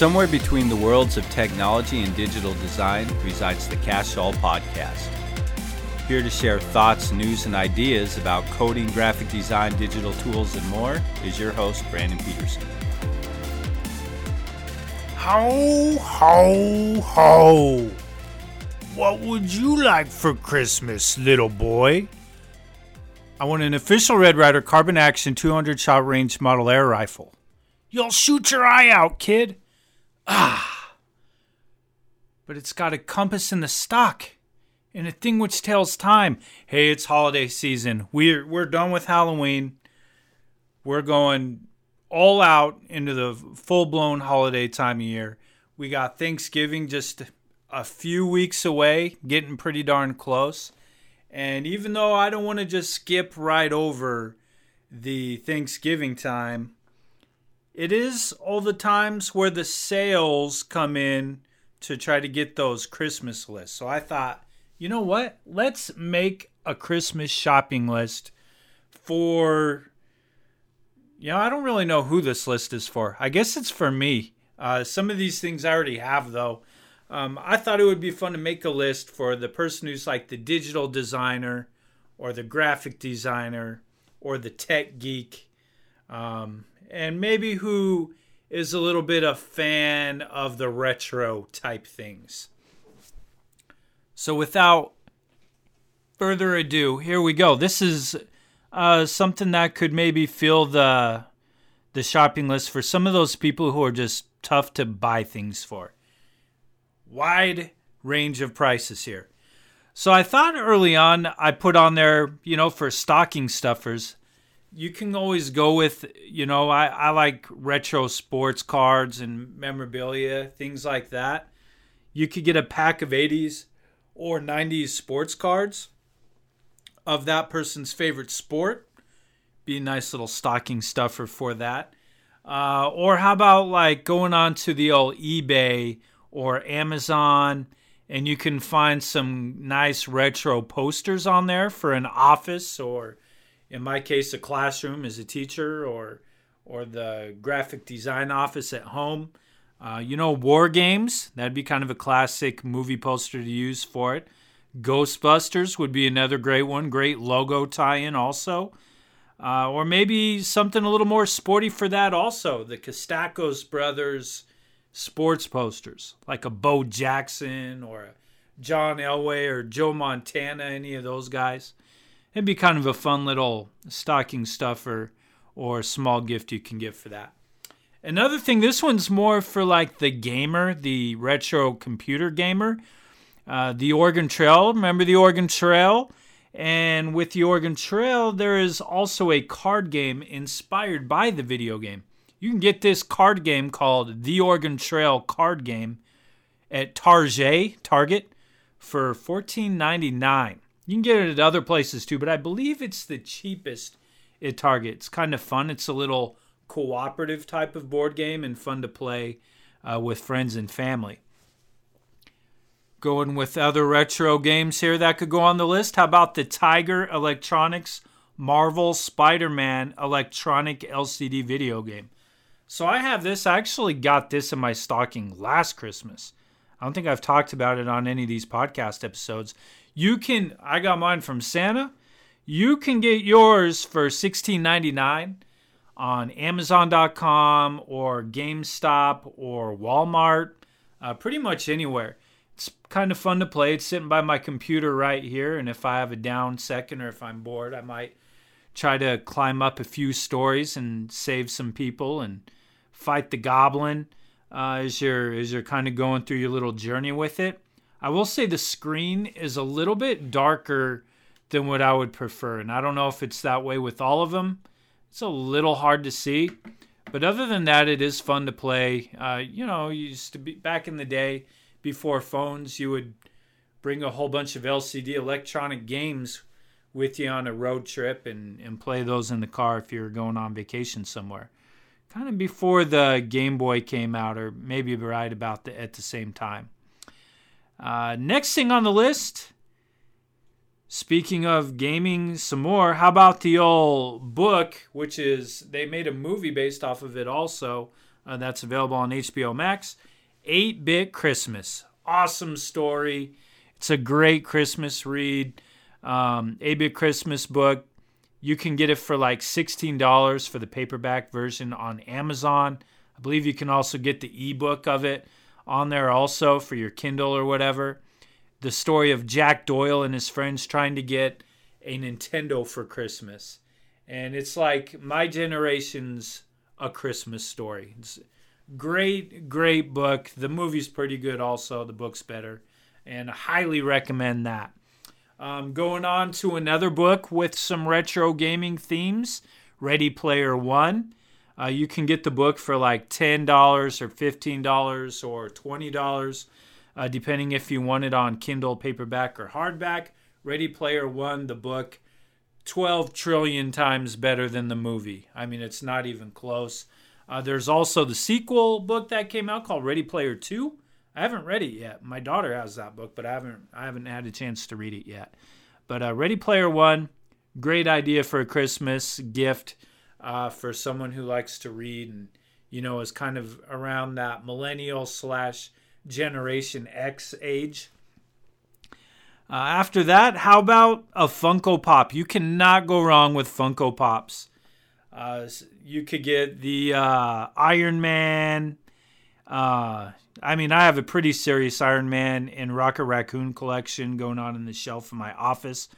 Somewhere between the worlds of technology and digital design resides the Cache All Podcast. Here to share thoughts, news, and ideas about coding, graphic design, digital tools, and more is your host, Brandon Peterson. Ho, ho, ho. What would you like for Christmas, little boy? I want an official Red Ryder carbine action 200 shot range model air rifle. You'll shoot your eye out, kid. Ah. But it's got a compass in the stock and a thing which tells time. Hey, it's holiday season. We're we're done with Halloween. We're going all out into the full-blown holiday time of year. We got Thanksgiving just a few weeks away, getting pretty darn close. And even though I don't want to just skip right over the Thanksgiving time, it is all the times where the sales come in to try to get those Christmas lists. So I thought, you know what? Let's make a Christmas shopping list for. You know, I don't really know who this list is for. I guess it's for me. Uh, some of these things I already have, though. Um, I thought it would be fun to make a list for the person who's like the digital designer or the graphic designer or the tech geek. Um, and maybe who is a little bit a fan of the retro type things. So without further ado, here we go. This is uh, something that could maybe fill the the shopping list for some of those people who are just tough to buy things for. Wide range of prices here. So I thought early on I put on there, you know, for stocking stuffers, you can always go with, you know, I, I like retro sports cards and memorabilia, things like that. You could get a pack of 80s or 90s sports cards of that person's favorite sport. Be a nice little stocking stuffer for that. Uh, or how about like going on to the old eBay or Amazon and you can find some nice retro posters on there for an office or in my case, a classroom as a teacher or or the graphic design office at home. Uh, you know, War Games, that'd be kind of a classic movie poster to use for it. Ghostbusters would be another great one, great logo tie in also. Uh, or maybe something a little more sporty for that also. The Costacos brothers sports posters, like a Bo Jackson or a John Elway or Joe Montana, any of those guys it'd be kind of a fun little stocking stuffer or small gift you can get for that. Another thing, this one's more for like the gamer, the retro computer gamer. Uh, the Oregon Trail, remember the Oregon Trail? And with the Oregon Trail, there is also a card game inspired by the video game. You can get this card game called the Oregon Trail card game at Target, Target for $14.99. You can get it at other places too, but I believe it's the cheapest at Target. It's kind of fun. It's a little cooperative type of board game and fun to play uh, with friends and family. Going with other retro games here that could go on the list. How about the Tiger Electronics Marvel Spider Man electronic LCD video game? So I have this. I actually got this in my stocking last Christmas. I don't think I've talked about it on any of these podcast episodes. You can I got mine from Santa. You can get yours for $16.99 on Amazon.com or GameStop or Walmart, uh, pretty much anywhere. It's kind of fun to play. It's sitting by my computer right here, and if I have a down second or if I'm bored, I might try to climb up a few stories and save some people and fight the goblin uh, as you're as you're kind of going through your little journey with it. I will say the screen is a little bit darker than what I would prefer, and I don't know if it's that way with all of them. It's a little hard to see, but other than that, it is fun to play. Uh, you know, you used to be back in the day before phones, you would bring a whole bunch of LCD electronic games with you on a road trip and, and play those in the car if you were going on vacation somewhere. Kind of before the Game Boy came out, or maybe right about the, at the same time. Uh, next thing on the list, speaking of gaming some more, how about the old book, which is, they made a movie based off of it also, Uh, that's available on HBO Max. 8 Bit Christmas. Awesome story. It's a great Christmas read. Um, 8 Bit Christmas book. You can get it for like $16 for the paperback version on Amazon. I believe you can also get the ebook of it on there also for your Kindle or whatever. The story of Jack Doyle and his friends trying to get a Nintendo for Christmas. And it's like my generation's a Christmas story. It's great, great book. The movie's pretty good also. The book's better. And I highly recommend that. Um, going on to another book with some retro gaming themes Ready Player One. Uh, you can get the book for like $10 or $15 or $20, uh, depending if you want it on Kindle, paperback, or hardback. Ready Player One, the book, 12 trillion times better than the movie. I mean, it's not even close. Uh, there's also the sequel book that came out called Ready Player Two. I haven't read it yet. My daughter has that book, but I haven't I haven't had a chance to read it yet. But uh, Ready Player One, great idea for a Christmas gift uh, for someone who likes to read and you know is kind of around that millennial slash Generation X age. Uh, after that, how about a Funko Pop? You cannot go wrong with Funko Pops. Uh, you could get the uh, Iron Man. Uh, I mean, I have a pretty serious Iron Man and Rocket Raccoon collection going on in the shelf in my office,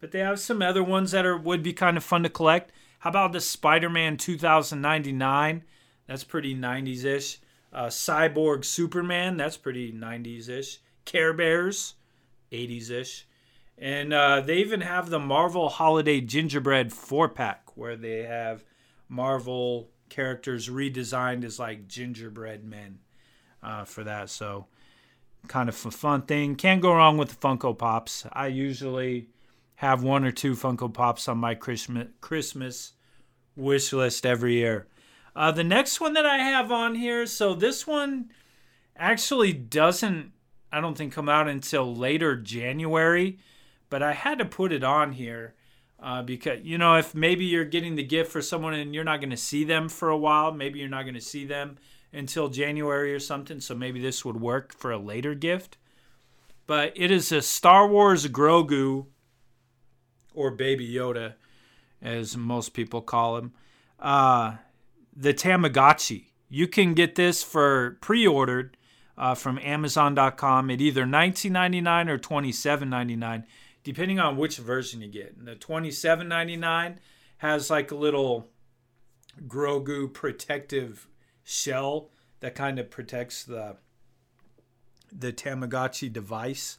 but they have some other ones that are would be kind of fun to collect. How about the Spider Man 2099? That's pretty 90s ish. Uh, Cyborg Superman, that's pretty 90s ish. Care Bears, 80s ish. And uh, they even have the Marvel Holiday Gingerbread 4 pack where they have Marvel characters redesigned as like gingerbread men uh, for that. So, kind of a fun thing. Can't go wrong with the Funko Pops. I usually have one or two Funko Pops on my Christmas Christmas wish list every year. Uh, the next one that I have on here, so this one actually doesn't, I don't think, come out until later January, but I had to put it on here uh, because, you know, if maybe you're getting the gift for someone and you're not going to see them for a while, maybe you're not going to see them until January or something, so maybe this would work for a later gift. But it is a Star Wars Grogu, or Baby Yoda, as most people call him. Uh, the Tamagotchi. You can get this for pre-ordered uh, from Amazon.com at either $19.99 or $27.99, depending on which version you get. And the $27.99 has like a little Grogu protective shell that kind of protects the the Tamagotchi device.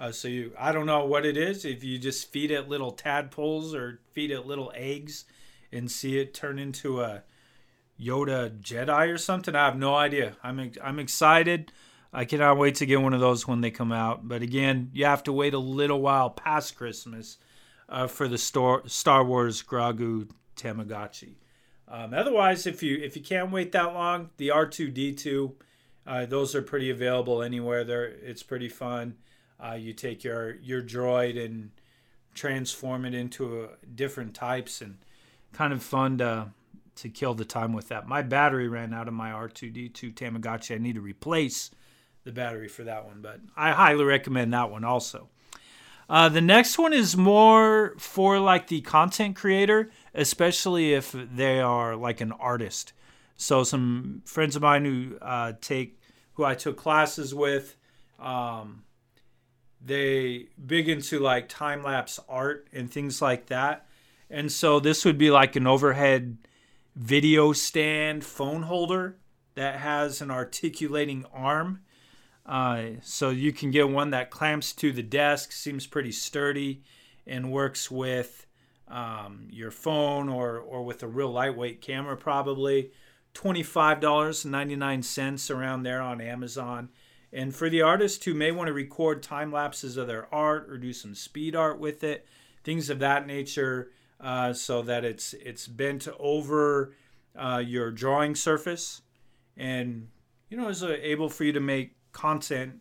Uh, so you, I don't know what it is. If you just feed it little tadpoles or feed it little eggs, and see it turn into a Yoda Jedi or something, I have no idea. I'm I'm excited. I cannot wait to get one of those when they come out. But again, you have to wait a little while past Christmas uh, for the Star Star Wars Grogu Tamagotchi. Um, otherwise, if you if you can't wait that long, the R2D2, uh, those are pretty available anywhere. There, it's pretty fun. Uh, you take your your droid and transform it into different types, and kind of fun to to kill the time with that. My battery ran out of my R2D2 Tamagotchi. I need to replace the battery for that one, but I highly recommend that one also. Uh, the next one is more for like the content creator, especially if they are like an artist. So some friends of mine who uh, take who I took classes with, um, they big into like time lapse art and things like that. And so this would be like an overhead video stand phone holder that has an articulating arm uh, so you can get one that clamps to the desk, seems pretty sturdy, and works with um, your phone or, or with a real lightweight camera, probably. $25.99 around there on Amazon. And for the artists who may want to record time lapses of their art or do some speed art with it, things of that nature, uh, so that it's it's bent over uh, your drawing surface, and you know is able for you to make content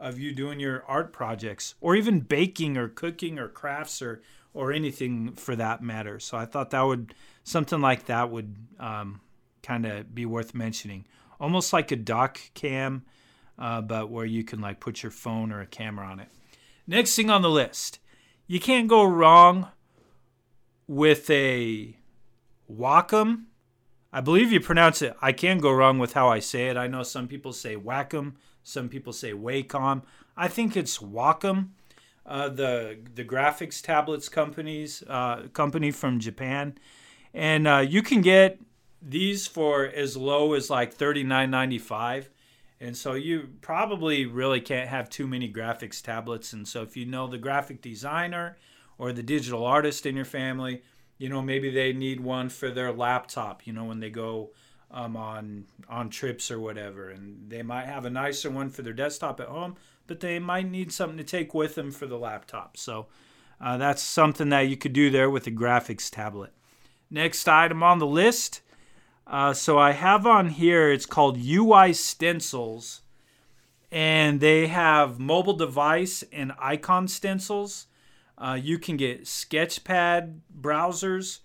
of you doing your art projects or even baking or cooking or crafts or or anything for that matter. So I thought that would something like that would um, kind of be worth mentioning. Almost like a doc cam, uh, but where you can like put your phone or a camera on it. Next thing on the list, you can't go wrong with a Wacom. I believe you pronounce it. I can go wrong with how I say it. I know some people say Wacom, some people say Wacom. I think it's Wacom. Uh, the the graphics tablets companies uh, company from Japan, and uh, you can get these for as low as like thirty nine ninety five, and so you probably really can't have too many graphics tablets. And so if you know the graphic designer or the digital artist in your family, you know maybe they need one for their laptop. You know when they go um, on on trips or whatever, and they might have a nicer one for their desktop at home but they might need something to take with them for the laptop. So uh, that's something that you could do there with a graphics tablet. Next item on the list. Uh, so I have on here, it's called UI Stencils, and they have mobile device and icon stencils. Uh, you can get Sketchpad browsers.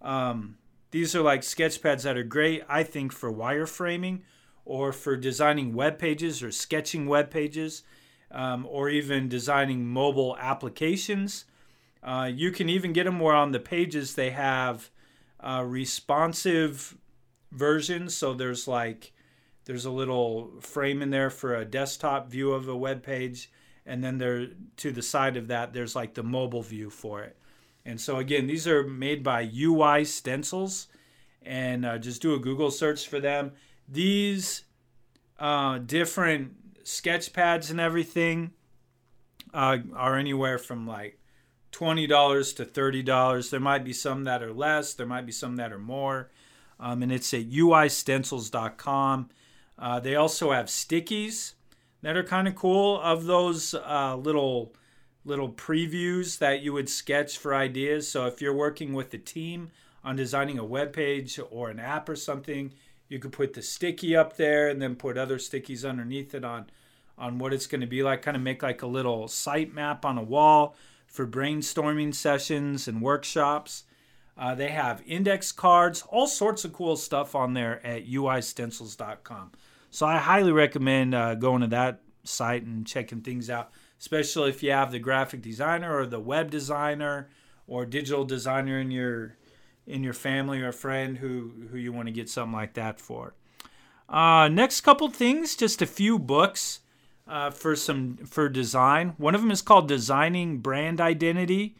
Um, these are like sketchpads that are great, I think, for wireframing or for designing web pages or sketching web pages um, or even designing mobile applications. Uh, you can even get them where on the pages they have uh, responsive versions. So there's like there's a little frame in there for a desktop view of a web page, and then there to the side of that there's like the mobile view for it. And so again, these are made by UI Stencils, and uh, just do a Google search for them. These uh, different sketch pads and everything uh, are anywhere from like $20 to $30. There might be some that are less, there might be some that are more. Um, and it's at uistencils.com. Uh, they also have stickies that are kind of cool of those uh, little little previews that you would sketch for ideas. So if you're working with a team on designing a web page or an app or something, you could put the sticky up there and then put other stickies underneath it on on what it's going to be like. Kind of make like a little site map on a wall for brainstorming sessions and workshops. Uh, they have index cards, all sorts of cool stuff on there at uistencils.com. So I highly recommend uh, going to that site and checking things out, especially if you have the graphic designer or the web designer or digital designer in your in your family or friend who who you want to get something like that for. Uh, next couple things, just a few books uh, for some for design. One of them is called Designing Brand Identity,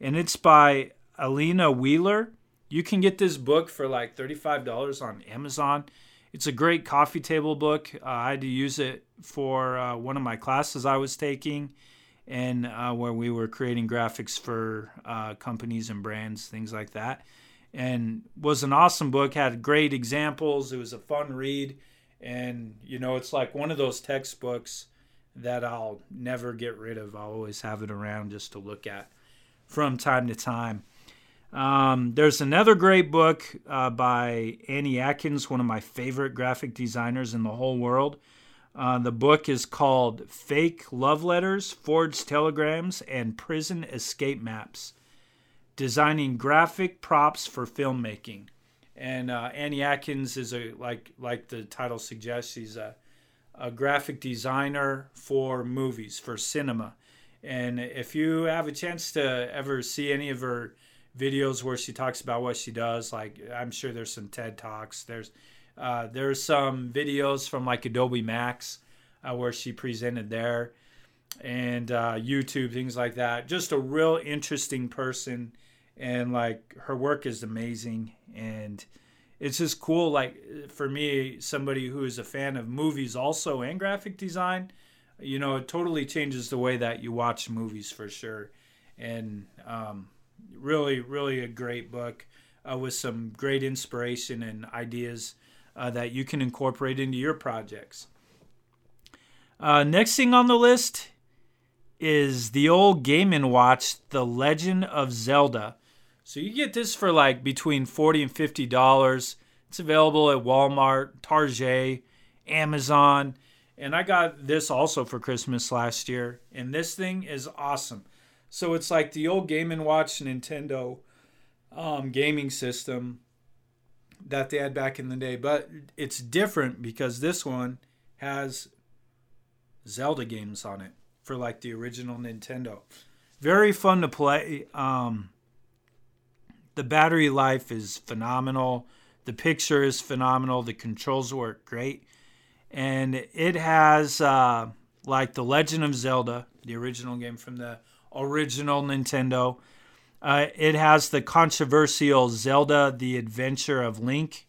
and it's by Alina Wheeler. You can get this book for like thirty-five dollars on Amazon. It's a great coffee table book. Uh, I had to use it for uh, one of my classes I was taking, and uh, where we were creating graphics for uh, companies and brands, things like that and was an awesome book. Had great examples. It was a fun read, and you know, it's like one of those textbooks that I'll never get rid of. I'll always have it around just to look at from time to time. Um, there's another great book uh, by Annie Atkins, one of my favorite graphic designers in the whole world. Uh, the book is called Fake Love Letters, Forged Telegrams, and Prison Escape Maps designing graphic props for filmmaking. And uh, Annie Atkins is a like like the title suggests, she's a, a graphic designer for movies for cinema. And if you have a chance to ever see any of her videos where she talks about what she does, like I'm sure there's some TED talks. There's uh, there's some videos from like Adobe Max uh, where she presented there, and uh, YouTube things like that. Just a real interesting person and like her work is amazing and it's just cool like for me somebody who is a fan of movies also and graphic design you know it totally changes the way that you watch movies for sure and um, really really a great book uh, with some great inspiration and ideas uh, that you can incorporate into your projects uh, next thing on the list is the old Game and Watch, The Legend of Zelda. So you get this for like between 40 and 50 dollars. It's available at Walmart, Target, Amazon, and I got this also for Christmas last year. And this thing is awesome. So it's like the old Game and Watch Nintendo um, gaming system, that they had back in the day. But it's different because this one has Zelda games on it for like the original Nintendo. Very fun to play. Um, the battery life is phenomenal. The picture is phenomenal. The controls work great. And it has uh, like The Legend of Zelda, the original game from the original Nintendo. Uh, it has the controversial Zelda: The Adventure of Link,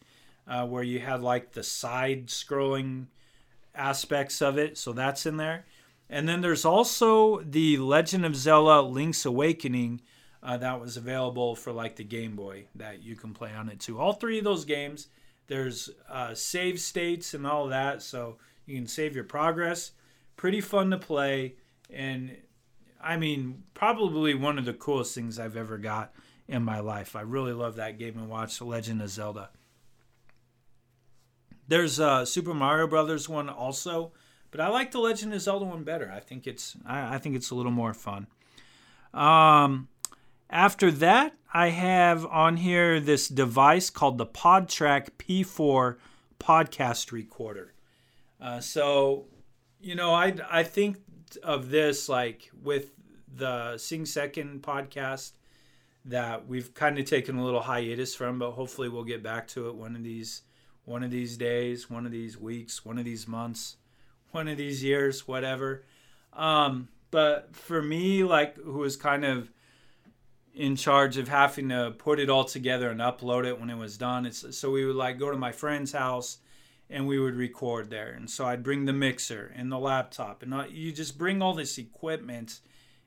uh, where you had like the side-scrolling aspects of it, so that's in there. And then there's also the Legend of Zelda: Link's Awakening uh, that was available for like the Game Boy that you can play on it too. All three of those games, there's uh, save states and all that, so you can save your progress. Pretty fun to play, and I mean, probably one of the coolest things I've ever got in my life. I really love that Game and Watch, The Legend of Zelda. There's a Super Mario Brothers one also, but I like the Legend of Zelda one better. I think it's I, I think it's a little more fun. Um, after that, I have on here this device called the PodTrak P4 podcast recorder. Uh, so, you know, I I think of this like with the Sing Second podcast that we've kind of taken a little hiatus from, but hopefully we'll get back to it one of these one of these days, one of these weeks, one of these months, one of these years, whatever. Um, but for me, like who was kind of in charge of having to put it all together and upload it when it was done. It's, so we would like go to my friend's house and we would record there. And so I'd bring the mixer and the laptop, and you just bring all this equipment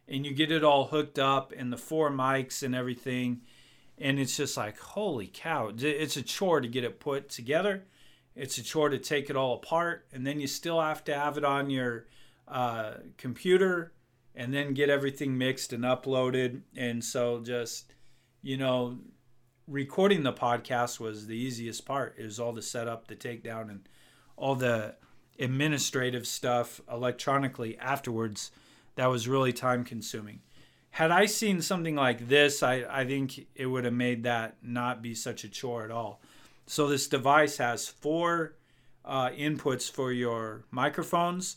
and you get it all hooked up and the four mics and everything. And it's just like, holy cow. It's a chore to get it put together. It's a chore to take it all apart. And then you still have to have it on your uh, computer and then get everything mixed and uploaded. And so just, you know, recording the podcast was the easiest part. It was all the setup, the takedown, and all the administrative stuff electronically afterwards. That was really time consuming. Had I seen something like this, I, I think it would have made that not be such a chore at all. So this device has four uh, inputs for your microphones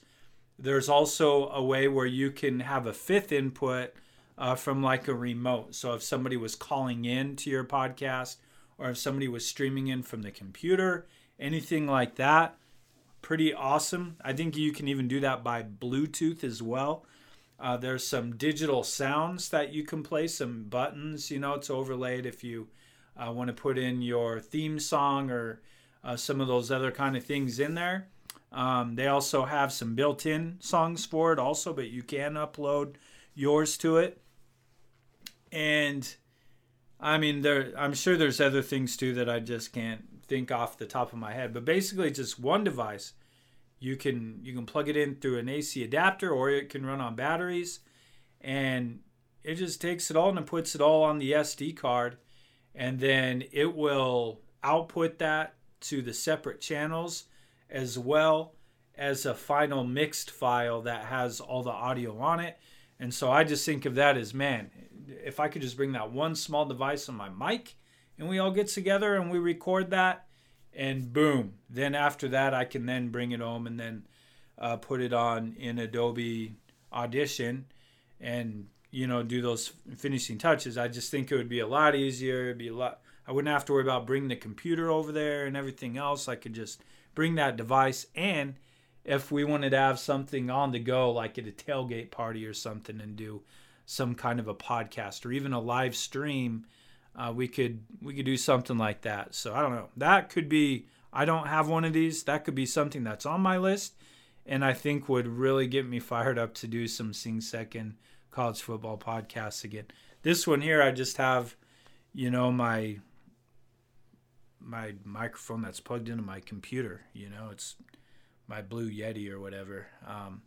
there's also a way where you can have a fifth input uh, from like a remote. So if somebody was calling in to your podcast or if somebody was streaming in from the computer, anything like that, pretty awesome. I think you can even do that by Bluetooth as well. Uh, there's some digital sounds that you can play, some buttons, you know, it's overlaid if you uh, want to put in your theme song or uh, some of those other kind of things in there. Um, they also have some built-in songs for it also, but you can upload yours to it. And I mean, there I'm sure there's other things too that I just can't think off the top of my head. But basically, just one device. You can you can plug it in through an AC adapter, or it can run on batteries, and it just takes it all and puts it all on the SD card, and then it will output that to the separate channels as well as a final mixed file that has all the audio on it. And so I just think of that as man, if I could just bring that one small device on my mic and we all get together and we record that, and boom, then after that, I can then bring it home and then uh, put it on in Adobe Audition and you know do those finishing touches. I just think it would be a lot easier. It'd be a lot. I wouldn't have to worry about bringing the computer over there and everything else. I could just bring that device and if we wanted to have something on the go like at a tailgate party or something and do some kind of a podcast or even a live stream uh, we could we could do something like that so i don't know that could be i don't have one of these that could be something that's on my list and i think would really get me fired up to do some sing second college football podcasts again this one here i just have you know my my microphone that's plugged into my computer. You know, it's my Blue Yeti or whatever. Um,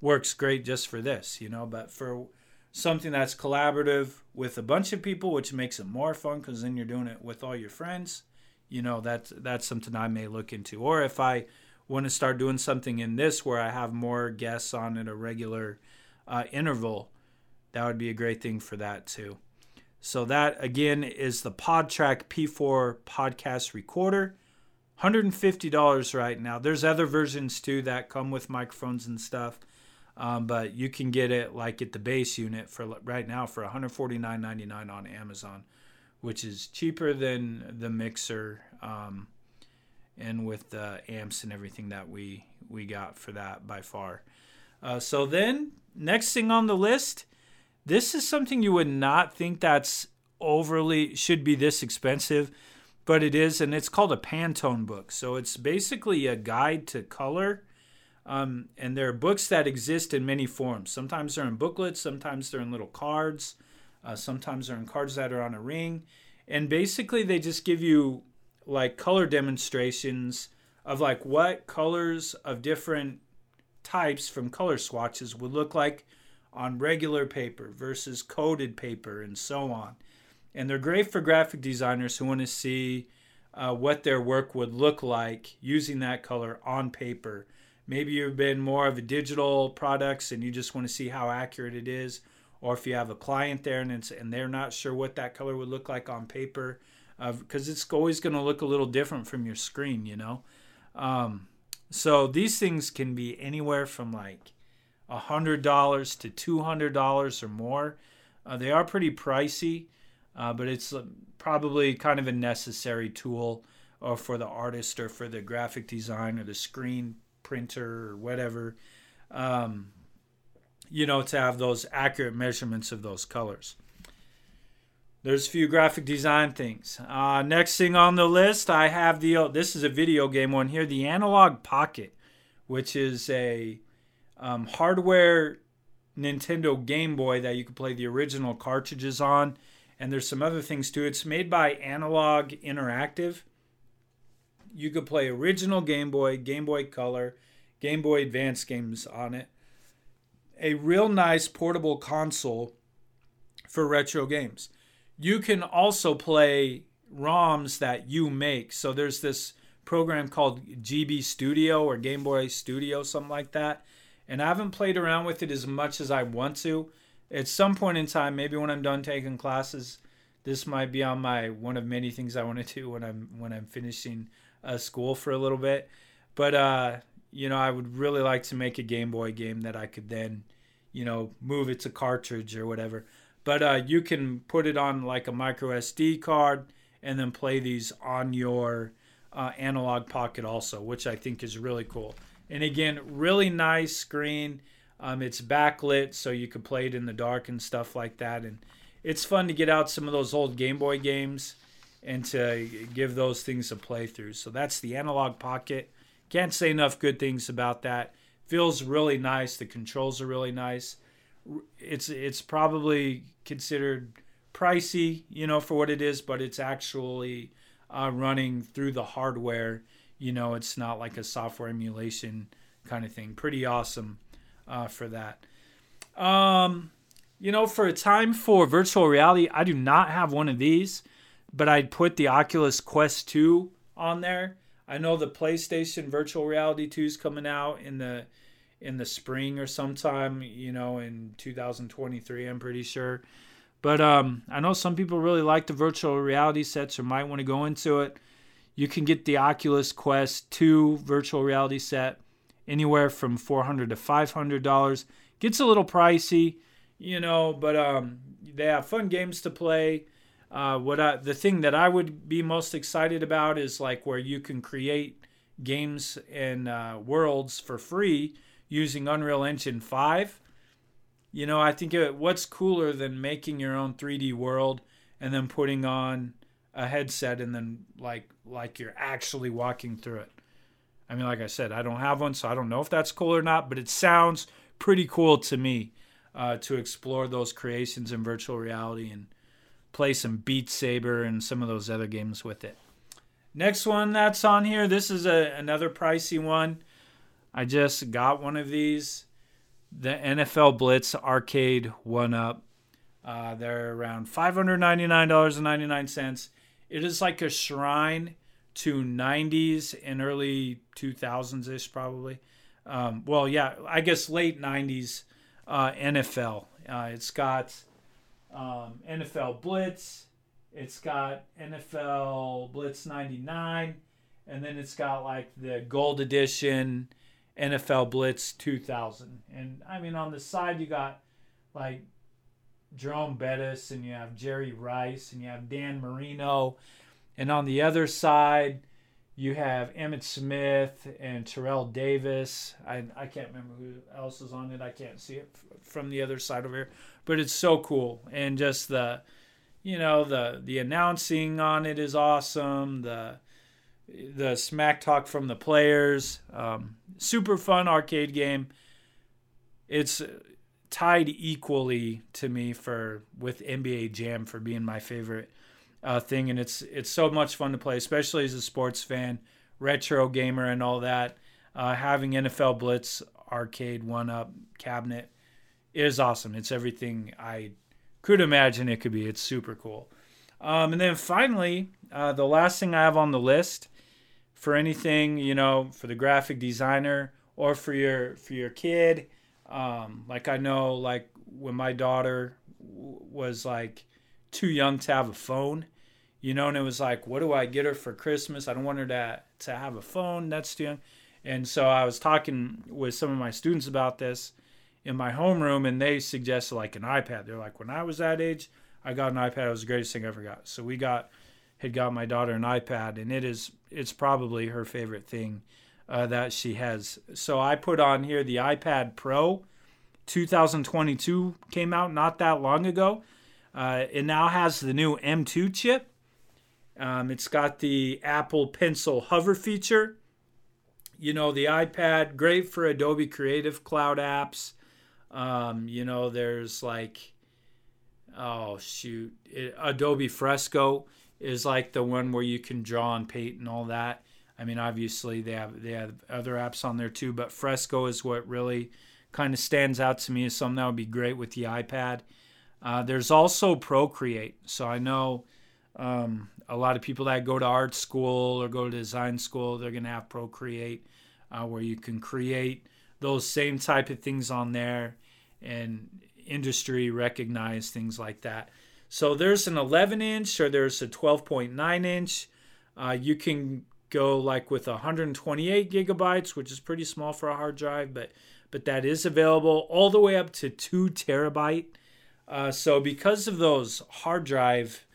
works great just for this, you know, but for something that's collaborative with a bunch of people, which makes it more fun because then you're doing it with all your friends. You know, that's that's something I may look into. Or if I want to start doing something in this where I have more guests on at a regular uh, interval, that would be a great thing for that too. So that again is the PodTrak P4 podcast recorder. $150 right now. There's other versions too that come with microphones and stuff. Um, but you can get it like at the base unit for right now for $149.99 on Amazon, which is cheaper than the mixer um, and with the amps and everything that we we got for that by far. Uh, so then next thing on the list, this is something you would not think that's overly should be this expensive, but it is, and it's called a Pantone book. So it's basically a guide to color um, and there are books that exist in many forms. Sometimes they're in booklets, sometimes they're in little cards, uh, sometimes they're in cards that are on a ring. And basically, they just give you like color demonstrations of like what colors of different types from color swatches would look like on regular paper versus coated paper and so on. And they're great for graphic designers who want to see uh, what their work would look like using that color on paper maybe you've been more of a digital products and you just want to see how accurate it is or if you have a client there and it's and they're not sure what that color would look like on paper because uh, it's always going to look a little different from your screen you know? Um, so these things can be anywhere from like hundred dollars to two hundred dollars or more. Uh, they are pretty pricey uh, but it's uh, probably kind of a necessary tool or uh, for the artist or for the graphic design or the screen printer or whatever, um, you know, to have those accurate measurements of those colors. There's a few graphic design things. Uh, next thing on the list, I have the, oh, this is a video game one here, the Analogue Pocket, which is a um, hardware Nintendo Game Boy that you can play the original cartridges on. And there's some other things too. It's made by Analogue Interactive you could play original Game Boy, Game Boy Color, Game Boy Advance games on it. A real nice portable console for retro games. You can also play ROMs that you make. So there's this program called GB Studio or Game Boy Studio, something like that. And I haven't played around with it as much as I want to. At some point in time, maybe when I'm done taking classes, this might be on my one of many things I want to do when I'm when I'm finishing uh, school for a little bit. But uh, you know, I would really like to make a Game Boy game that I could then, you know, move it to cartridge or whatever. But uh, you can put it on like a micro SD card and then play these on your uh, Analogue Pocket also, which I think is really cool. And again, really nice screen. Um, it's backlit, so you could play it in the dark and stuff like that. And it's fun to get out some of those old Game Boy games and to give those things a playthrough. So that's the Analogue Pocket. Can't say enough good things about that. Feels really nice. The controls are really nice. It's it's probably considered pricey, you know, for what it is, but it's actually uh, running through the hardware. You know, it's not like a software emulation kind of thing. Pretty awesome uh, for that. Um, you know, for a time for virtual reality, I do not have one of these but I'd put the Oculus Quest 2 on there. I know the PlayStation Virtual Reality 2 is coming out in the in the spring or sometime, you know, in 2023, I'm pretty sure. But um, I know some people really like the virtual reality sets or might want to go into it. You can get the Oculus Quest 2 virtual reality set anywhere from 400 to 500 dollars. Gets a little pricey, you know, but um, they have fun games to play. Uh, what I, the thing that I would be most excited about is like where you can create games and uh, worlds for free using Unreal Engine 5. You know, I think it, what's cooler than making your own 3D world and then putting on a headset and then like like you're actually walking through it. I mean, like I said, I don't have one, so I don't know if that's cool or not, but it sounds pretty cool to me uh, to explore those creations in virtual reality and play some Beat Saber and some of those other games with it. Next one that's on here, this is a, another pricey one. I just got one of these. The NFL Blitz Arcade One Up. Uh, they're around $599.99. It is like a shrine to 90s and early 2000s ish, probably. Um, well, yeah, I guess late 90s uh, NFL. Uh, it's got um, NFL Blitz. It's got NFL Blitz 99. And then it's got like the Gold Edition NFL Blitz 2000. And I mean, on the side, you got like Jerome Bettis and you have Jerry Rice and you have Dan Marino. And on the other side, you have Emmitt Smith and Terrell Davis. I, I can't remember who else is on it. I can't see it from the other side over here. But it's so cool. And just the, you know, the, the announcing on it is awesome. The, the smack talk from the players. Um, super fun arcade game. It's tied equally to me for with NBA Jam for being my favorite uh, thing, and it's it's so much fun to play, especially as a sports fan, retro gamer, and all that. Uh, having NFL Blitz arcade one up cabinet is awesome. It's everything I could imagine it could be. It's super cool. Um, and then finally, uh, the last thing I have on the list for anything, you know, for the graphic designer or for your for your kid. Um, like I know, like when my daughter w- was like too young to have a phone, you know, and it was like, what do I get her for Christmas? I don't want her to to have a phone. That's too young. And so I was talking with some of my students about this in my homeroom, and they suggested like an iPad. They're like, when I was that age, I got an iPad. It was the greatest thing I ever got. So we got had got my daughter an iPad, and it is it's probably her favorite thing uh, that she has. So I put on here the iPad Pro 2022 came out not that long ago. Uh, it now has the new M2 chip. Um, it's got the Apple Pencil hover feature. You know, the iPad, great for Adobe Creative Cloud apps. Um, you know, there's like, oh, shoot, it, Adobe Fresco is like the one where you can draw and paint and all that. I mean, obviously they have they have other apps on there too, but Fresco is what really kind of stands out to me as something that would be great with the iPad. Uh, there's also Procreate, so I know um, a lot of people that go to art school or go to design school, they're gonna have Procreate, uh, where you can create those same type of things on there, and industry recognized things like that. So there's an 11 inch or there's a 12.9 inch. Uh, you can go like with 128 gigabytes, which is pretty small for a hard drive, but but that is available all the way up to two terabyte. Uh, so because of those hard drive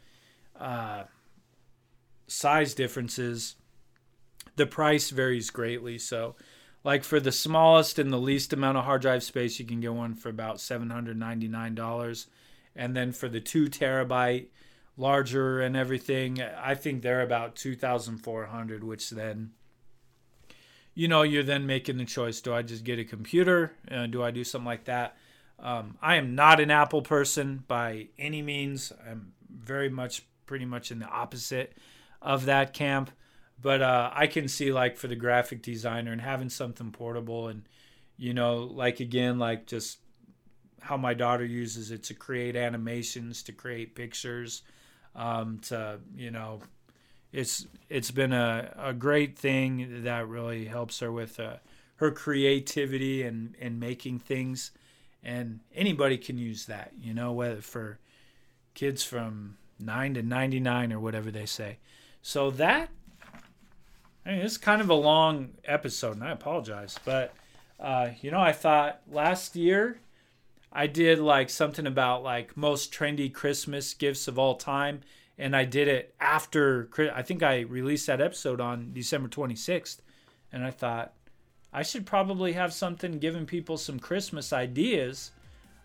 uh, size differences, the price varies greatly. So, like for the smallest and the least amount of hard drive space, you can get one for about seven hundred ninety nine dollars. And then for the two terabyte larger and everything i think they're about 2400 which then you know you're then making the choice do i just get a computer? Uh, do i do something like that? Um, i am not an apple person by any means. I'm very much pretty much in the opposite of that camp. But uh, i can see like for the graphic designer and having something portable and you know like again like just how my daughter uses it to create animations, to create pictures, um, to you know, it's it's been a, a great thing that really helps her with uh, her creativity and and making things, and anybody can use that, you know, whether for kids from nine to ninety nine or whatever they say. So that I mean, it's kind of a long episode, and I apologize, but uh, you know, I thought last year I did like something about like most trendy Christmas gifts of all time, and I did it after. I think I released that episode on December 26th, and I thought I should probably have something giving people some Christmas ideas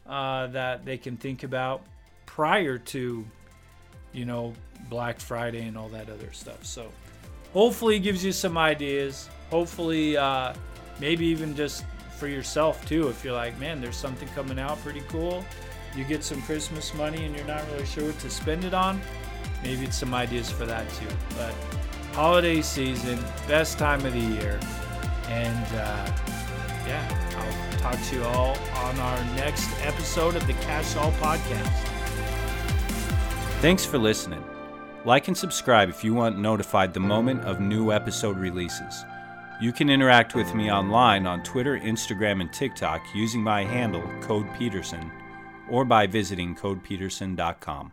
uh, that they can think about prior to, you know, Black Friday and all that other stuff. So hopefully, it gives you some ideas. Hopefully, uh, maybe even just for yourself too. If you're like, man, there's something coming out pretty cool, you get some Christmas money and you're not really sure what to spend it on, maybe it's some ideas for that too. But holiday season, best time of the year, and uh, yeah, I'll talk to you all on our next episode of the Cache All Podcast. Thanks for listening. Like and subscribe if you want notified the moment of new episode releases. You can interact with me online on Twitter, Instagram, and TikTok using my handle, Code Peterson, or by visiting codepeterson.com.